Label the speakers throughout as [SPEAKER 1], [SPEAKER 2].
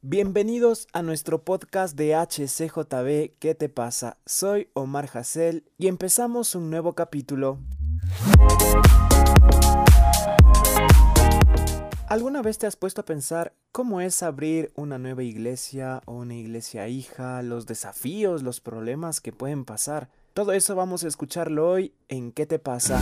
[SPEAKER 1] Bienvenidos a nuestro podcast de HCJB ¿Qué te pasa? Soy Omar Hassel y empezamos un nuevo capítulo. ¿Alguna vez te has puesto a pensar cómo es abrir una nueva iglesia o una iglesia hija, los desafíos, los problemas que pueden pasar? Todo eso vamos a escucharlo hoy en ¿Qué te pasa?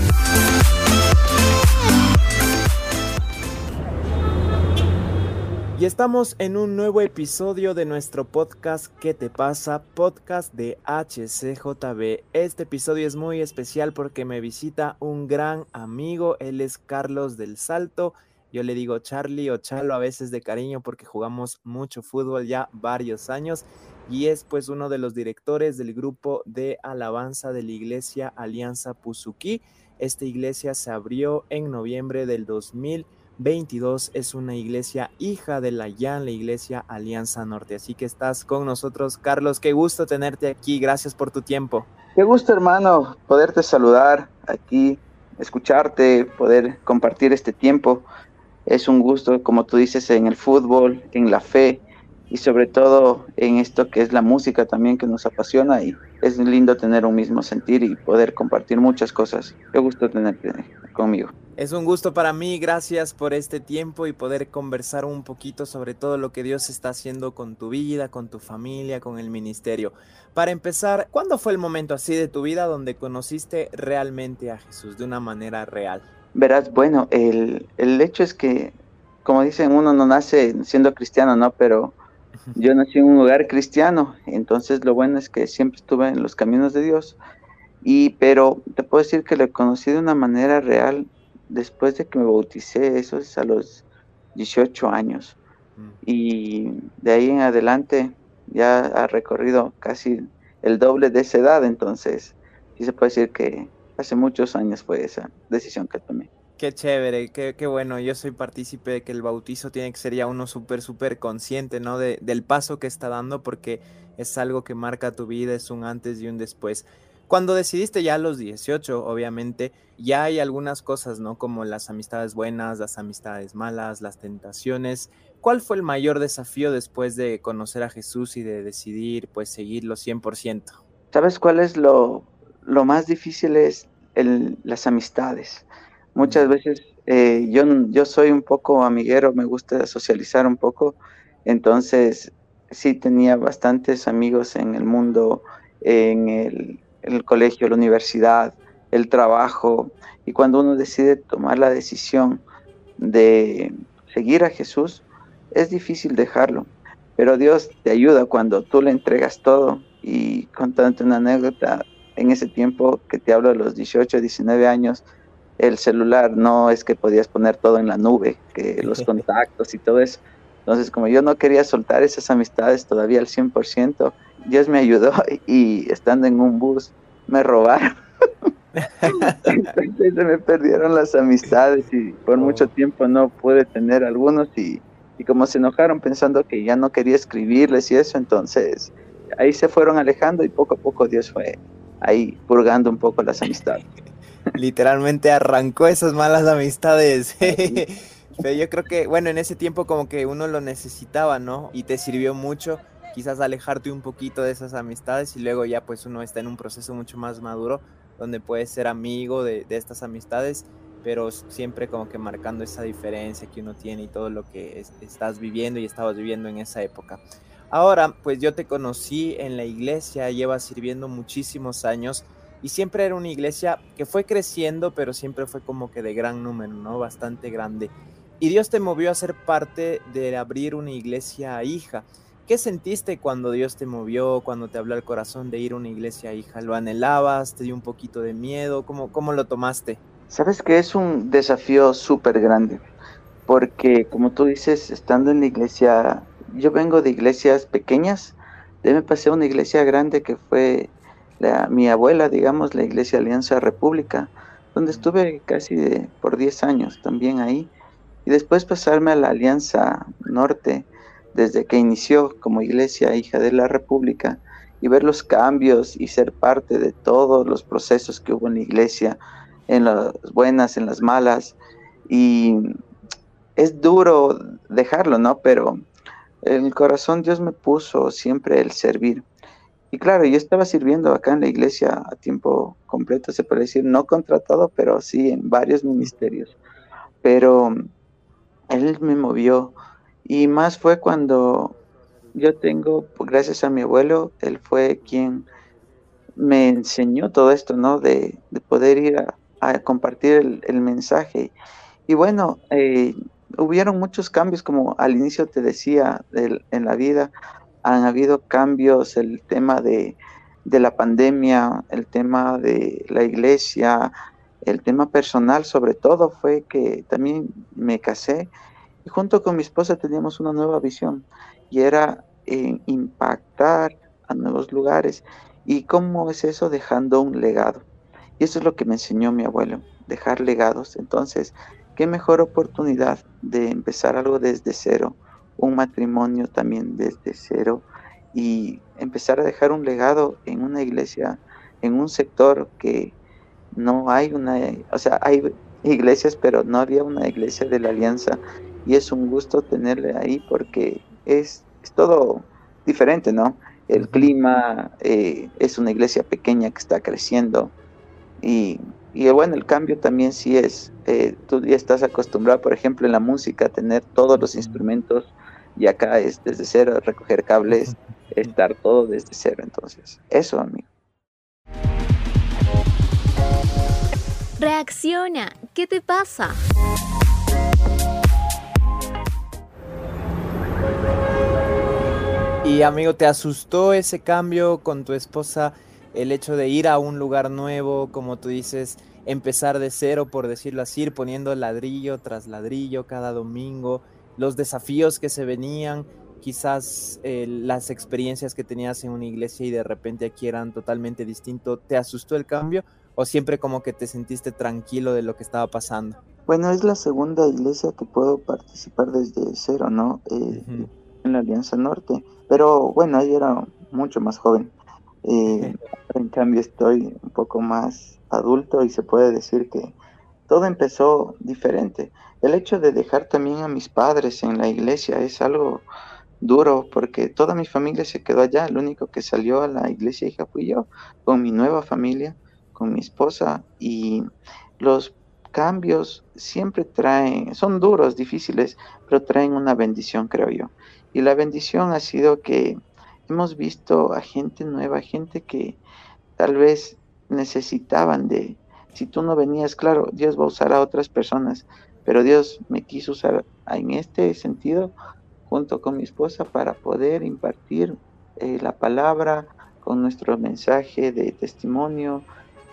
[SPEAKER 1] Y estamos en un nuevo episodio de nuestro podcast ¿Qué te pasa? Podcast de HCJB. Este episodio es muy especial porque me visita un gran amigo. Él es Carlos del Salto. Yo le digo Charlie o Chalo a veces de cariño porque jugamos mucho fútbol ya varios años y es pues uno de los directores del grupo de alabanza de la iglesia Alianza Puzuki. Esta iglesia se abrió en noviembre del 2000 22 es una iglesia hija de la YAN, la iglesia Alianza Norte. Así que estás con nosotros, Carlos. Qué gusto tenerte aquí. Gracias por tu tiempo.
[SPEAKER 2] Qué gusto, hermano, poderte saludar aquí, escucharte, poder compartir este tiempo. Es un gusto, como tú dices, en el fútbol, en la fe y sobre todo en esto que es la música también que nos apasiona y es lindo tener un mismo sentir y poder compartir muchas cosas. Qué gusto tenerte conmigo.
[SPEAKER 1] Es un gusto para mí, gracias por este tiempo y poder conversar un poquito sobre todo lo que Dios está haciendo con tu vida, con tu familia, con el ministerio. Para empezar, ¿cuándo fue el momento así de tu vida donde conociste realmente a Jesús de una manera real?
[SPEAKER 2] Verás, bueno, el, el hecho es que, como dicen, uno no nace siendo cristiano, ¿no? Pero yo nací en un hogar cristiano, entonces lo bueno es que siempre estuve en los caminos de Dios. Y, pero te puedo decir que lo conocí de una manera real después de que me bauticé, eso es a los 18 años. Mm. Y de ahí en adelante ya ha recorrido casi el doble de esa edad, entonces sí se puede decir que hace muchos años fue esa decisión que tomé.
[SPEAKER 1] Qué chévere, qué, qué bueno. Yo soy partícipe de que el bautizo tiene que ser ya uno súper, súper consciente, ¿no? De, del paso que está dando porque es algo que marca tu vida, es un antes y un después. Cuando decidiste ya a los 18, obviamente, ya hay algunas cosas, ¿no? Como las amistades buenas, las amistades malas, las tentaciones. ¿Cuál fue el mayor desafío después de conocer a Jesús y de decidir, pues, seguirlo 100%?
[SPEAKER 2] ¿Sabes cuál es lo, lo más difícil? Es el, las amistades. Muchas veces eh, yo, yo soy un poco amiguero, me gusta socializar un poco, entonces sí tenía bastantes amigos en el mundo, en el el colegio, la universidad, el trabajo, y cuando uno decide tomar la decisión de seguir a Jesús, es difícil dejarlo, pero Dios te ayuda cuando tú le entregas todo y contándote una anécdota, en ese tiempo que te hablo de los 18, 19 años, el celular no es que podías poner todo en la nube, que los contactos y todo eso. Entonces, como yo no quería soltar esas amistades todavía al 100%, Dios me ayudó y estando en un bus me robaron. Entonces se me perdieron las amistades y por mucho oh. tiempo no pude tener algunos y, y como se enojaron pensando que ya no quería escribirles y eso, entonces ahí se fueron alejando y poco a poco Dios fue ahí purgando un poco las amistades.
[SPEAKER 1] Literalmente arrancó esas malas amistades. Pero yo creo que, bueno, en ese tiempo como que uno lo necesitaba, ¿no? Y te sirvió mucho quizás alejarte un poquito de esas amistades y luego ya pues uno está en un proceso mucho más maduro donde puedes ser amigo de, estas amistades, pero siempre como que marcando esa diferencia que uno tiene y todo lo que estás viviendo y estabas viviendo en esa época. Ahora, pues yo te conocí en la iglesia, llevas sirviendo muchísimos años y siempre era una iglesia que fue creciendo, pero siempre fue como que de gran número, ¿no? Bastante grande. Y Dios te movió a ser parte de abrir una iglesia hija. ¿Qué sentiste cuando Dios te movió, cuando te habló al corazón de ir a una iglesia, hija? ¿Lo anhelabas? ¿Te dio un poquito de miedo? ¿Cómo, cómo lo tomaste?
[SPEAKER 2] Sabes que es un desafío súper grande, porque como tú dices, estando en la iglesia, yo vengo de iglesias pequeñas, de me pasé a una iglesia grande que fue la, mi abuela, digamos, la iglesia Alianza República, donde estuve casi por 10 años también ahí, y después pasarme a la Alianza Norte, desde que inició como iglesia hija de la República y ver los cambios y ser parte de todos los procesos que hubo en la iglesia, en las buenas, en las malas. Y es duro dejarlo, ¿no? Pero el corazón Dios me puso siempre el servir. Y claro, yo estaba sirviendo acá en la iglesia a tiempo completo, se puede decir, no contratado, pero sí en varios ministerios. Pero Él me movió y más fue cuando yo tengo, pues, gracias a mi abuelo, él fue quien me enseñó todo esto, ¿no? De, poder ir a, compartir el, mensaje. Y bueno, eh, hubieron muchos cambios, como al inicio te decía, en la vida, han habido cambios, el tema de, de la pandemia, el tema de la iglesia, el tema personal sobre todo fue que también me casé y junto con mi esposa teníamos una nueva visión y era impactar a nuevos lugares. ¿Y cómo es eso? Dejando un legado. Y eso es lo que me enseñó mi abuelo, dejar legados. Entonces, qué mejor oportunidad de empezar algo desde cero, un matrimonio también desde cero y empezar a dejar un legado en una iglesia, en un sector que no hay una, o sea, hay iglesias, pero no había una iglesia de la alianza y es un gusto tenerle ahí porque es, todo diferente, ¿no? El clima, eh, es una iglesia pequeña que está creciendo y, y bueno, el cambio también sí es, eh, tú ya estás acostumbrado, por ejemplo, en la música, a tener todos los instrumentos y acá es desde cero, recoger cables, estar todo desde cero, entonces, eso, amigo.
[SPEAKER 3] Reacciona, ¿qué te pasa?
[SPEAKER 1] Y amigo, ¿te asustó ese cambio con tu esposa? El hecho de ir a un lugar nuevo, como tú dices, empezar de cero, por decirlo así, poniendo ladrillo tras ladrillo cada domingo, los desafíos que se venían, quizás eh, las experiencias que tenías en una iglesia y de repente aquí eran totalmente distinto. ¿Te asustó el cambio o siempre como que te sentiste tranquilo de lo que estaba pasando?
[SPEAKER 2] Bueno, es la segunda iglesia que puedo participar desde cero, ¿no? Eh, en la Alianza Norte. Pero bueno, ahí era mucho más joven. Eh, en cambio estoy un poco más adulto y se puede decir que todo empezó diferente. El hecho de dejar también a mis padres en la iglesia es algo duro porque toda mi familia se quedó allá. El único que salió a la iglesia hija fui yo, con mi nueva familia, con mi esposa y los cambios siempre traen, son duros, difíciles, pero traen una bendición, creo yo. Y la bendición ha sido que hemos visto a gente nueva, gente que tal vez necesitaban de, si tú no venías, claro, Dios va a usar a otras personas, pero Dios me quiso usar en este sentido junto con mi esposa para poder impartir eh, la palabra con nuestro mensaje de testimonio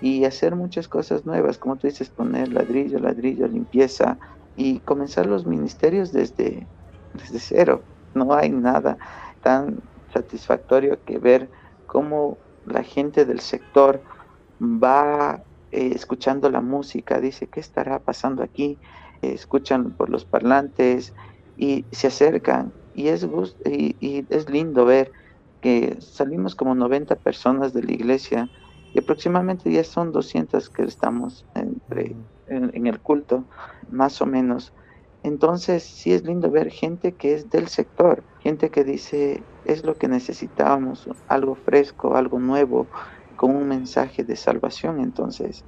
[SPEAKER 2] y hacer muchas cosas nuevas, como tú dices, poner ladrillo, ladrillo, limpieza y comenzar los ministerios desde, desde cero. No hay nada tan satisfactorio que ver cómo la gente del sector va eh, escuchando la música, dice, ¿qué estará pasando aquí? escuchan por los parlantes y se acercan y es, y, y es lindo ver que salimos como 90 personas de la iglesia y aproximadamente ya son 200 que estamos entre, en el culto, más o menos. Entonces sí es lindo ver gente que es del sector, gente que dice es lo que necesitábamos, algo fresco, algo nuevo, con un mensaje de salvación. Entonces,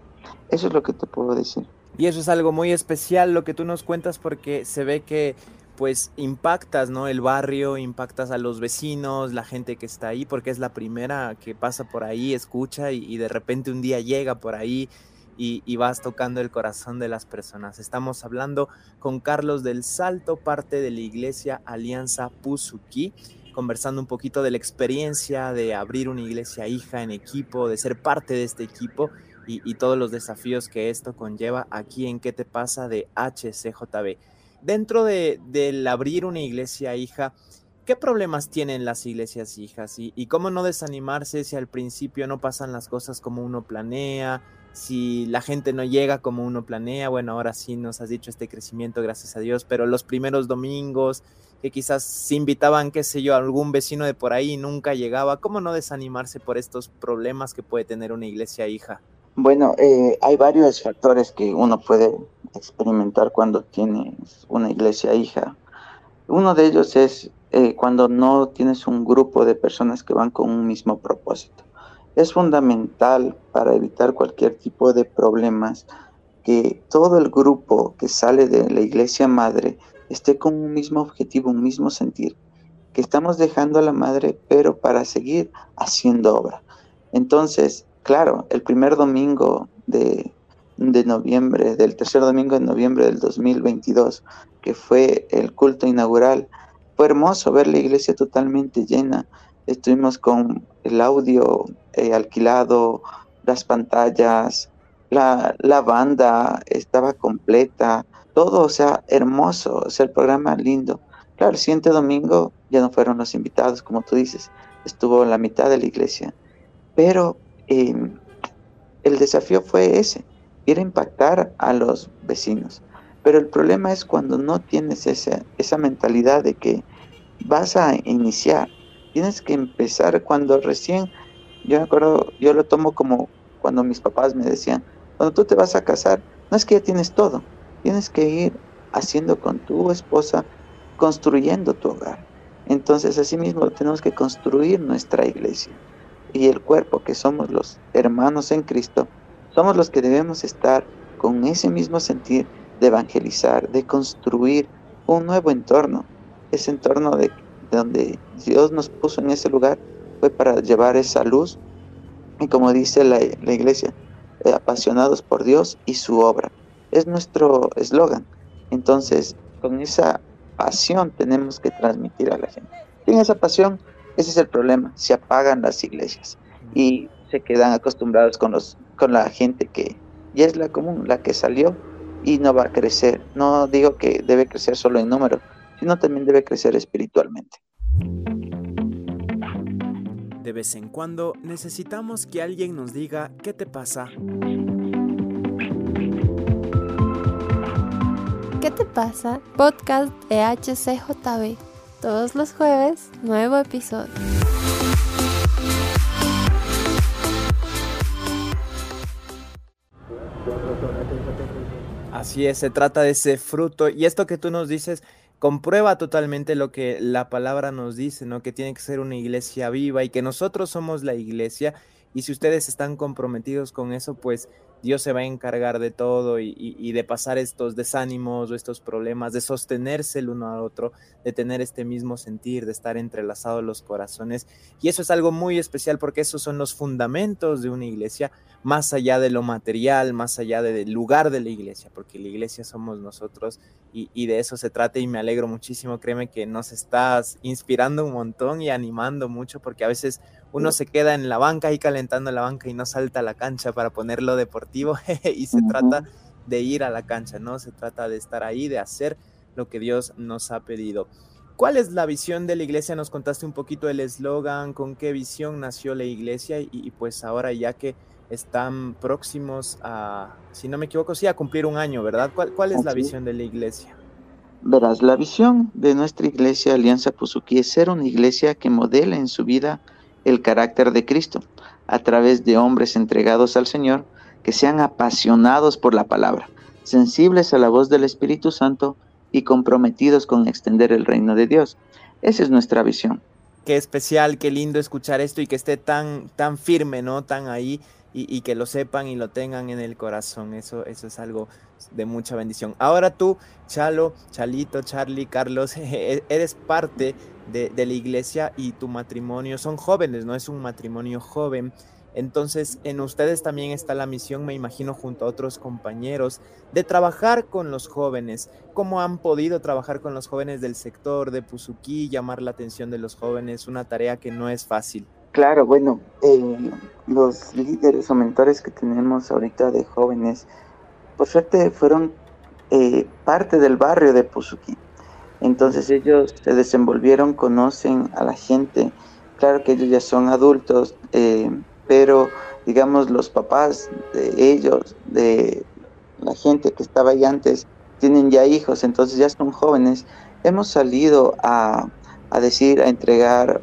[SPEAKER 2] eso es lo que te puedo decir.
[SPEAKER 1] Y eso es algo muy especial lo que tú nos cuentas porque se ve que pues impactas, ¿no? El barrio, impactas a los vecinos, la gente que está ahí, porque es la primera que pasa por ahí, escucha y, y de repente un día llega por ahí y, vas tocando el corazón de las personas. Estamos hablando con Carlos del Salto, parte de la iglesia Alianza Puzuki, conversando un poquito de la experiencia de abrir una iglesia hija en equipo, de ser parte de este equipo y, todos los desafíos que esto conlleva aquí en ¿Qué te pasa? de HCJB. Dentro de, del abrir una iglesia hija, ¿Qué problemas tienen las iglesias hijas? Y, y, cómo no desanimarse si al principio no pasan las cosas como uno planea, si la gente no llega como uno planea, bueno, ahora sí nos has dicho este crecimiento, gracias a Dios, pero los primeros domingos que quizás se invitaban, qué sé yo, a algún vecino de por ahí y nunca llegaba, ¿cómo no desanimarse por estos problemas que puede tener una iglesia hija?
[SPEAKER 2] Bueno, eh, hay varios factores que uno puede experimentar cuando tiene una iglesia hija. Uno de ellos es eh, cuando no tienes un grupo de personas que van con un mismo propósito. Es fundamental para evitar cualquier tipo de problemas que todo el grupo que sale de la iglesia madre esté con un mismo objetivo, un mismo sentir, que estamos dejando a la madre, pero para seguir haciendo obra. Entonces, claro, el primer domingo de, de noviembre, del tercer domingo de noviembre del 2022, que fue el culto inaugural, fue hermoso ver la iglesia totalmente llena. Estuvimos con el audio eh, alquilado, las pantallas, la, la, banda estaba completa, todo, o sea, hermoso, o sea, el programa lindo. Claro, el siguiente domingo ya no fueron los invitados, como tú dices, estuvo la mitad de la iglesia, pero em, el desafío fue ese, ir a impactar a los vecinos. Pero el problema es cuando no tienes esa, esa mentalidad de que vas a iniciar. Tienes que empezar cuando recién, yo me acuerdo, yo lo tomo como cuando mis papás me decían, cuando tú te vas a casar, no es que ya tienes todo, tienes que ir haciendo con tu esposa, construyendo tu hogar. Entonces, asimismo, tenemos que construir nuestra iglesia. Y el cuerpo, que somos los hermanos en Cristo, somos los que debemos estar con ese mismo sentir de evangelizar, de construir un nuevo entorno. Ese entorno de, donde Dios nos puso en ese lugar fue para llevar esa luz y como dice la, iglesia, eh, apasionados por Dios y su obra. Es nuestro eslogan. Entonces, con esa pasión tenemos que transmitir a la gente. Sin esa pasión, ese es el problema, se apagan las iglesias y se quedan acostumbrados con, los, con la gente que ya es la común, la que salió y no va a crecer. No digo que debe crecer solo en número, sino también debe crecer espiritualmente.
[SPEAKER 1] De vez en cuando necesitamos que alguien nos diga qué te pasa.
[SPEAKER 3] ¿Qué te pasa? Podcast de HCJB. Todos los jueves, nuevo episodio.
[SPEAKER 1] Así es, se trata de ese fruto. Y esto que tú nos dices comprueba totalmente lo que la palabra nos dice, ¿no? Que tiene que ser una iglesia viva y que nosotros somos la iglesia. Y si ustedes están comprometidos con eso, pues Dios se va a encargar de todo y, de pasar estos desánimos o estos problemas, de sostenerse el uno al otro, de tener este mismo sentir, de estar entrelazados los corazones. Y eso es algo muy especial porque esos son los fundamentos de una iglesia, más allá de lo material, más allá del lugar de la iglesia, porque la iglesia somos nosotros y, y de eso se trata y me alegro muchísimo, créeme que nos estás inspirando un montón y animando mucho porque a veces uno se queda en la banca y calentando la banca y no salta a la cancha para ponerlo deportivo y se trata de ir a la cancha, ¿no? Se trata de estar ahí, de hacer lo que Dios nos ha pedido. ¿Cuál es la visión de la iglesia? Nos contaste un poquito el eslogan, con qué visión nació la iglesia y, pues ahora ya que están próximos a, si no me equivoco, sí, a cumplir un año, ¿verdad? ¿Cuál, cuál es la visión de la iglesia?
[SPEAKER 2] Verás, la visión de nuestra iglesia Alianza Puzuki es ser una iglesia que modela en su vida el carácter de Cristo a través de hombres entregados al Señor que sean apasionados por la palabra, sensibles a la voz del Espíritu Santo y comprometidos con extender el reino de Dios. Esa es nuestra visión.
[SPEAKER 1] Qué especial, qué lindo escuchar esto y que esté tan, tan firme, ¿no? Tan ahí y, que lo sepan y lo tengan en el corazón. Eso, eso es algo de mucha bendición. Ahora tú, Chalo, Chalito, Charlie, Carlos, eres parte de, la iglesia y tu matrimonio son jóvenes, ¿no? Es un matrimonio joven. Entonces, en ustedes también está la misión, me imagino, junto a otros compañeros, de trabajar con los jóvenes. ¿Cómo han podido trabajar con los jóvenes del sector de Puzuki, llamar la atención de los jóvenes? Una tarea que no es fácil.
[SPEAKER 2] Claro, bueno, eh, los líderes o mentores que tenemos ahorita de jóvenes, por suerte fueron eh, parte del barrio de Puzuki. Entonces ellos se desenvolvieron, conocen a la gente. Claro que ellos ya son adultos, eh, pero digamos los papás de ellos, de la gente que estaba ahí antes, tienen ya hijos, entonces ya son jóvenes. Hemos salido a, a decir, a entregar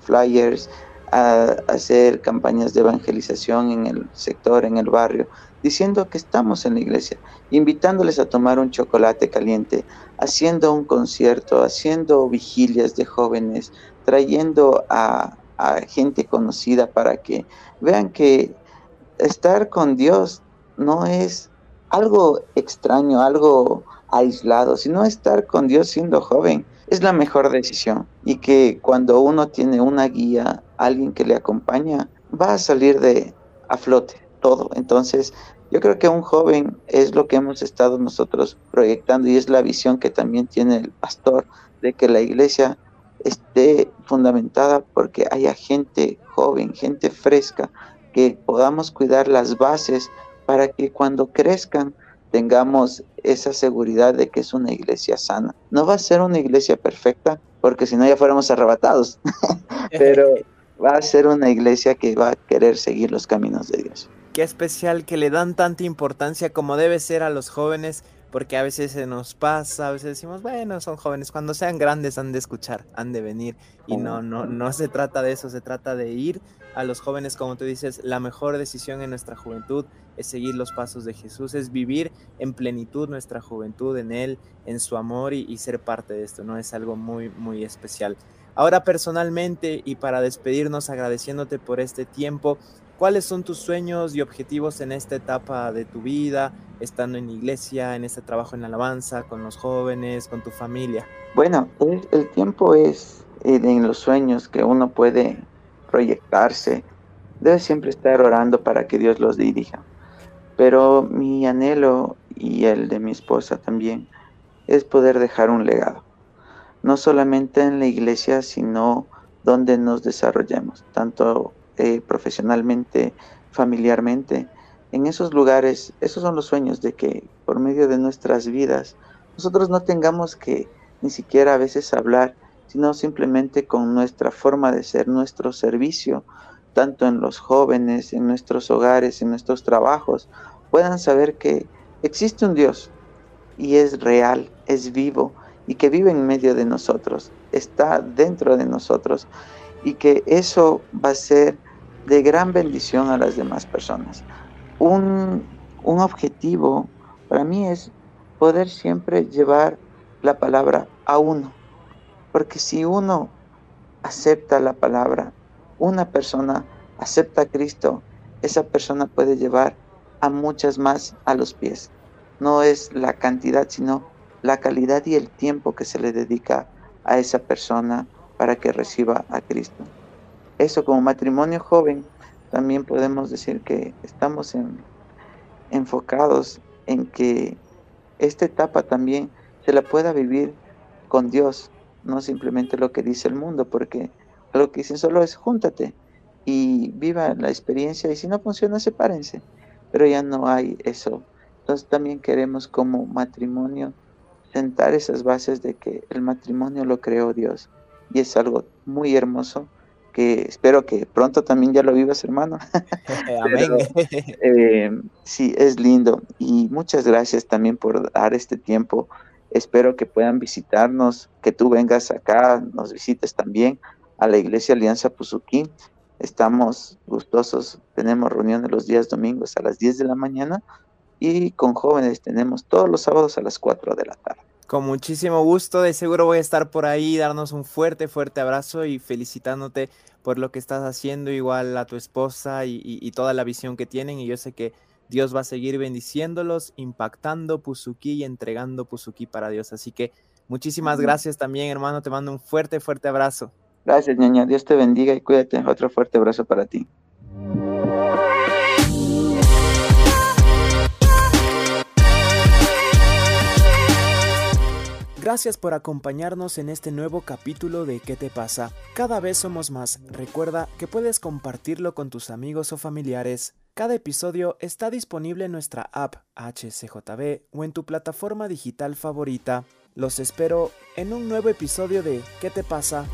[SPEAKER 2] flyers, a hacer campañas de evangelización en el sector, en el barrio, diciendo que estamos en la iglesia, invitándoles a tomar un chocolate caliente, haciendo un concierto, haciendo vigilias de jóvenes, trayendo a, gente conocida para que vean que estar con Dios no es algo extraño, algo aislado, sino estar con Dios siendo joven es la mejor decisión y que cuando uno tiene una guía, alguien que le acompaña, va a salir de a flote todo. Entonces, yo creo que un joven es lo que hemos estado nosotros proyectando y es la visión que también tiene el pastor de que la iglesia esté fundamentada porque haya gente joven, gente fresca, que podamos cuidar las bases para que cuando crezcan tengamos esa seguridad de que es una iglesia sana. No va a ser una iglesia perfecta, porque si no ya fuéramos arrebatados, pero va a ser una iglesia que va a querer seguir los caminos de Dios.
[SPEAKER 1] Qué especial que le dan tanta importancia como debe ser a los jóvenes porque a veces se nos pasa, a veces decimos, bueno, son jóvenes, cuando sean grandes han de escuchar, han de venir. Y no, no, no se trata de eso, se trata de ir a los jóvenes, como tú dices, la mejor decisión en nuestra juventud es seguir los pasos de Jesús, es vivir en plenitud nuestra juventud en Él, en su amor y, y ser parte de esto, ¿no? Es algo muy, muy especial. Ahora personalmente y para despedirnos agradeciéndote por este tiempo, ¿Cuáles son tus sueños y objetivos en esta etapa de tu vida, estando en iglesia, en este trabajo en la alabanza, con los jóvenes, con tu familia?
[SPEAKER 2] Bueno, el, tiempo es eh, en los sueños que uno puede proyectarse. Debe siempre estar orando para que Dios los dirija. Pero mi anhelo y el de mi esposa también es poder dejar un legado. No solamente en la iglesia, sino donde nos desarrollemos, tanto eh, profesionalmente, familiarmente. En esos lugares, esos son los sueños de que por medio de nuestras vidas, nosotros no tengamos que ni siquiera a veces hablar, sino simplemente con nuestra forma de ser, nuestro servicio, tanto en los jóvenes, en nuestros hogares, en nuestros trabajos, puedan saber que existe un Dios y es real, es vivo y que vive en medio de nosotros, está dentro de nosotros y que eso va a ser de gran bendición a las demás personas. Un, objetivo para mí es poder siempre llevar la palabra a uno, porque si uno acepta la palabra, una persona acepta a Cristo, esa persona puede llevar a muchas más a los pies. No es la cantidad, sino la calidad y el tiempo que se le dedica a esa persona para que reciba a Cristo eso como matrimonio joven, también podemos decir que estamos enfocados en que esta etapa también se la pueda vivir con Dios, no simplemente lo que dice el mundo, porque lo que dicen solo es júntate y viva la experiencia y si no funciona, sepárense. Pero ya no hay eso. Entonces también queremos como matrimonio sentar esas bases de que el matrimonio lo creó Dios y es algo muy hermoso que espero que pronto también ya lo vivas, hermano. Amén. Eh, sí, es lindo. Y muchas gracias también por dar este tiempo. Espero que puedan visitarnos, que tú vengas acá, nos visites también a la Iglesia Alianza Puzuquí. Estamos gustosos, tenemos reuniones los días domingos a las 10 de la mañana y con jóvenes tenemos todos los sábados a las 4 de la tarde.
[SPEAKER 1] Con muchísimo gusto, de seguro voy a estar por ahí, darnos un fuerte, fuerte abrazo y felicitándote por lo que estás haciendo, igual a tu esposa y, toda la visión que tienen. Y yo sé que Dios va a seguir bendiciéndolos, impactando Puzuki y entregando Puzuki para Dios. Así que muchísimas gracias también, hermano. Te mando un fuerte, fuerte abrazo.
[SPEAKER 2] Gracias, ñaña. Dios te bendiga y cuídate. Otro fuerte abrazo para ti.
[SPEAKER 1] Gracias por acompañarnos en este nuevo capítulo de ¿Qué te pasa? Cada vez somos más. Recuerda que puedes compartirlo con tus amigos o familiares. Cada episodio está disponible en nuestra app HCJB o en tu plataforma digital favorita. Los espero en un nuevo episodio de ¿Qué te pasa?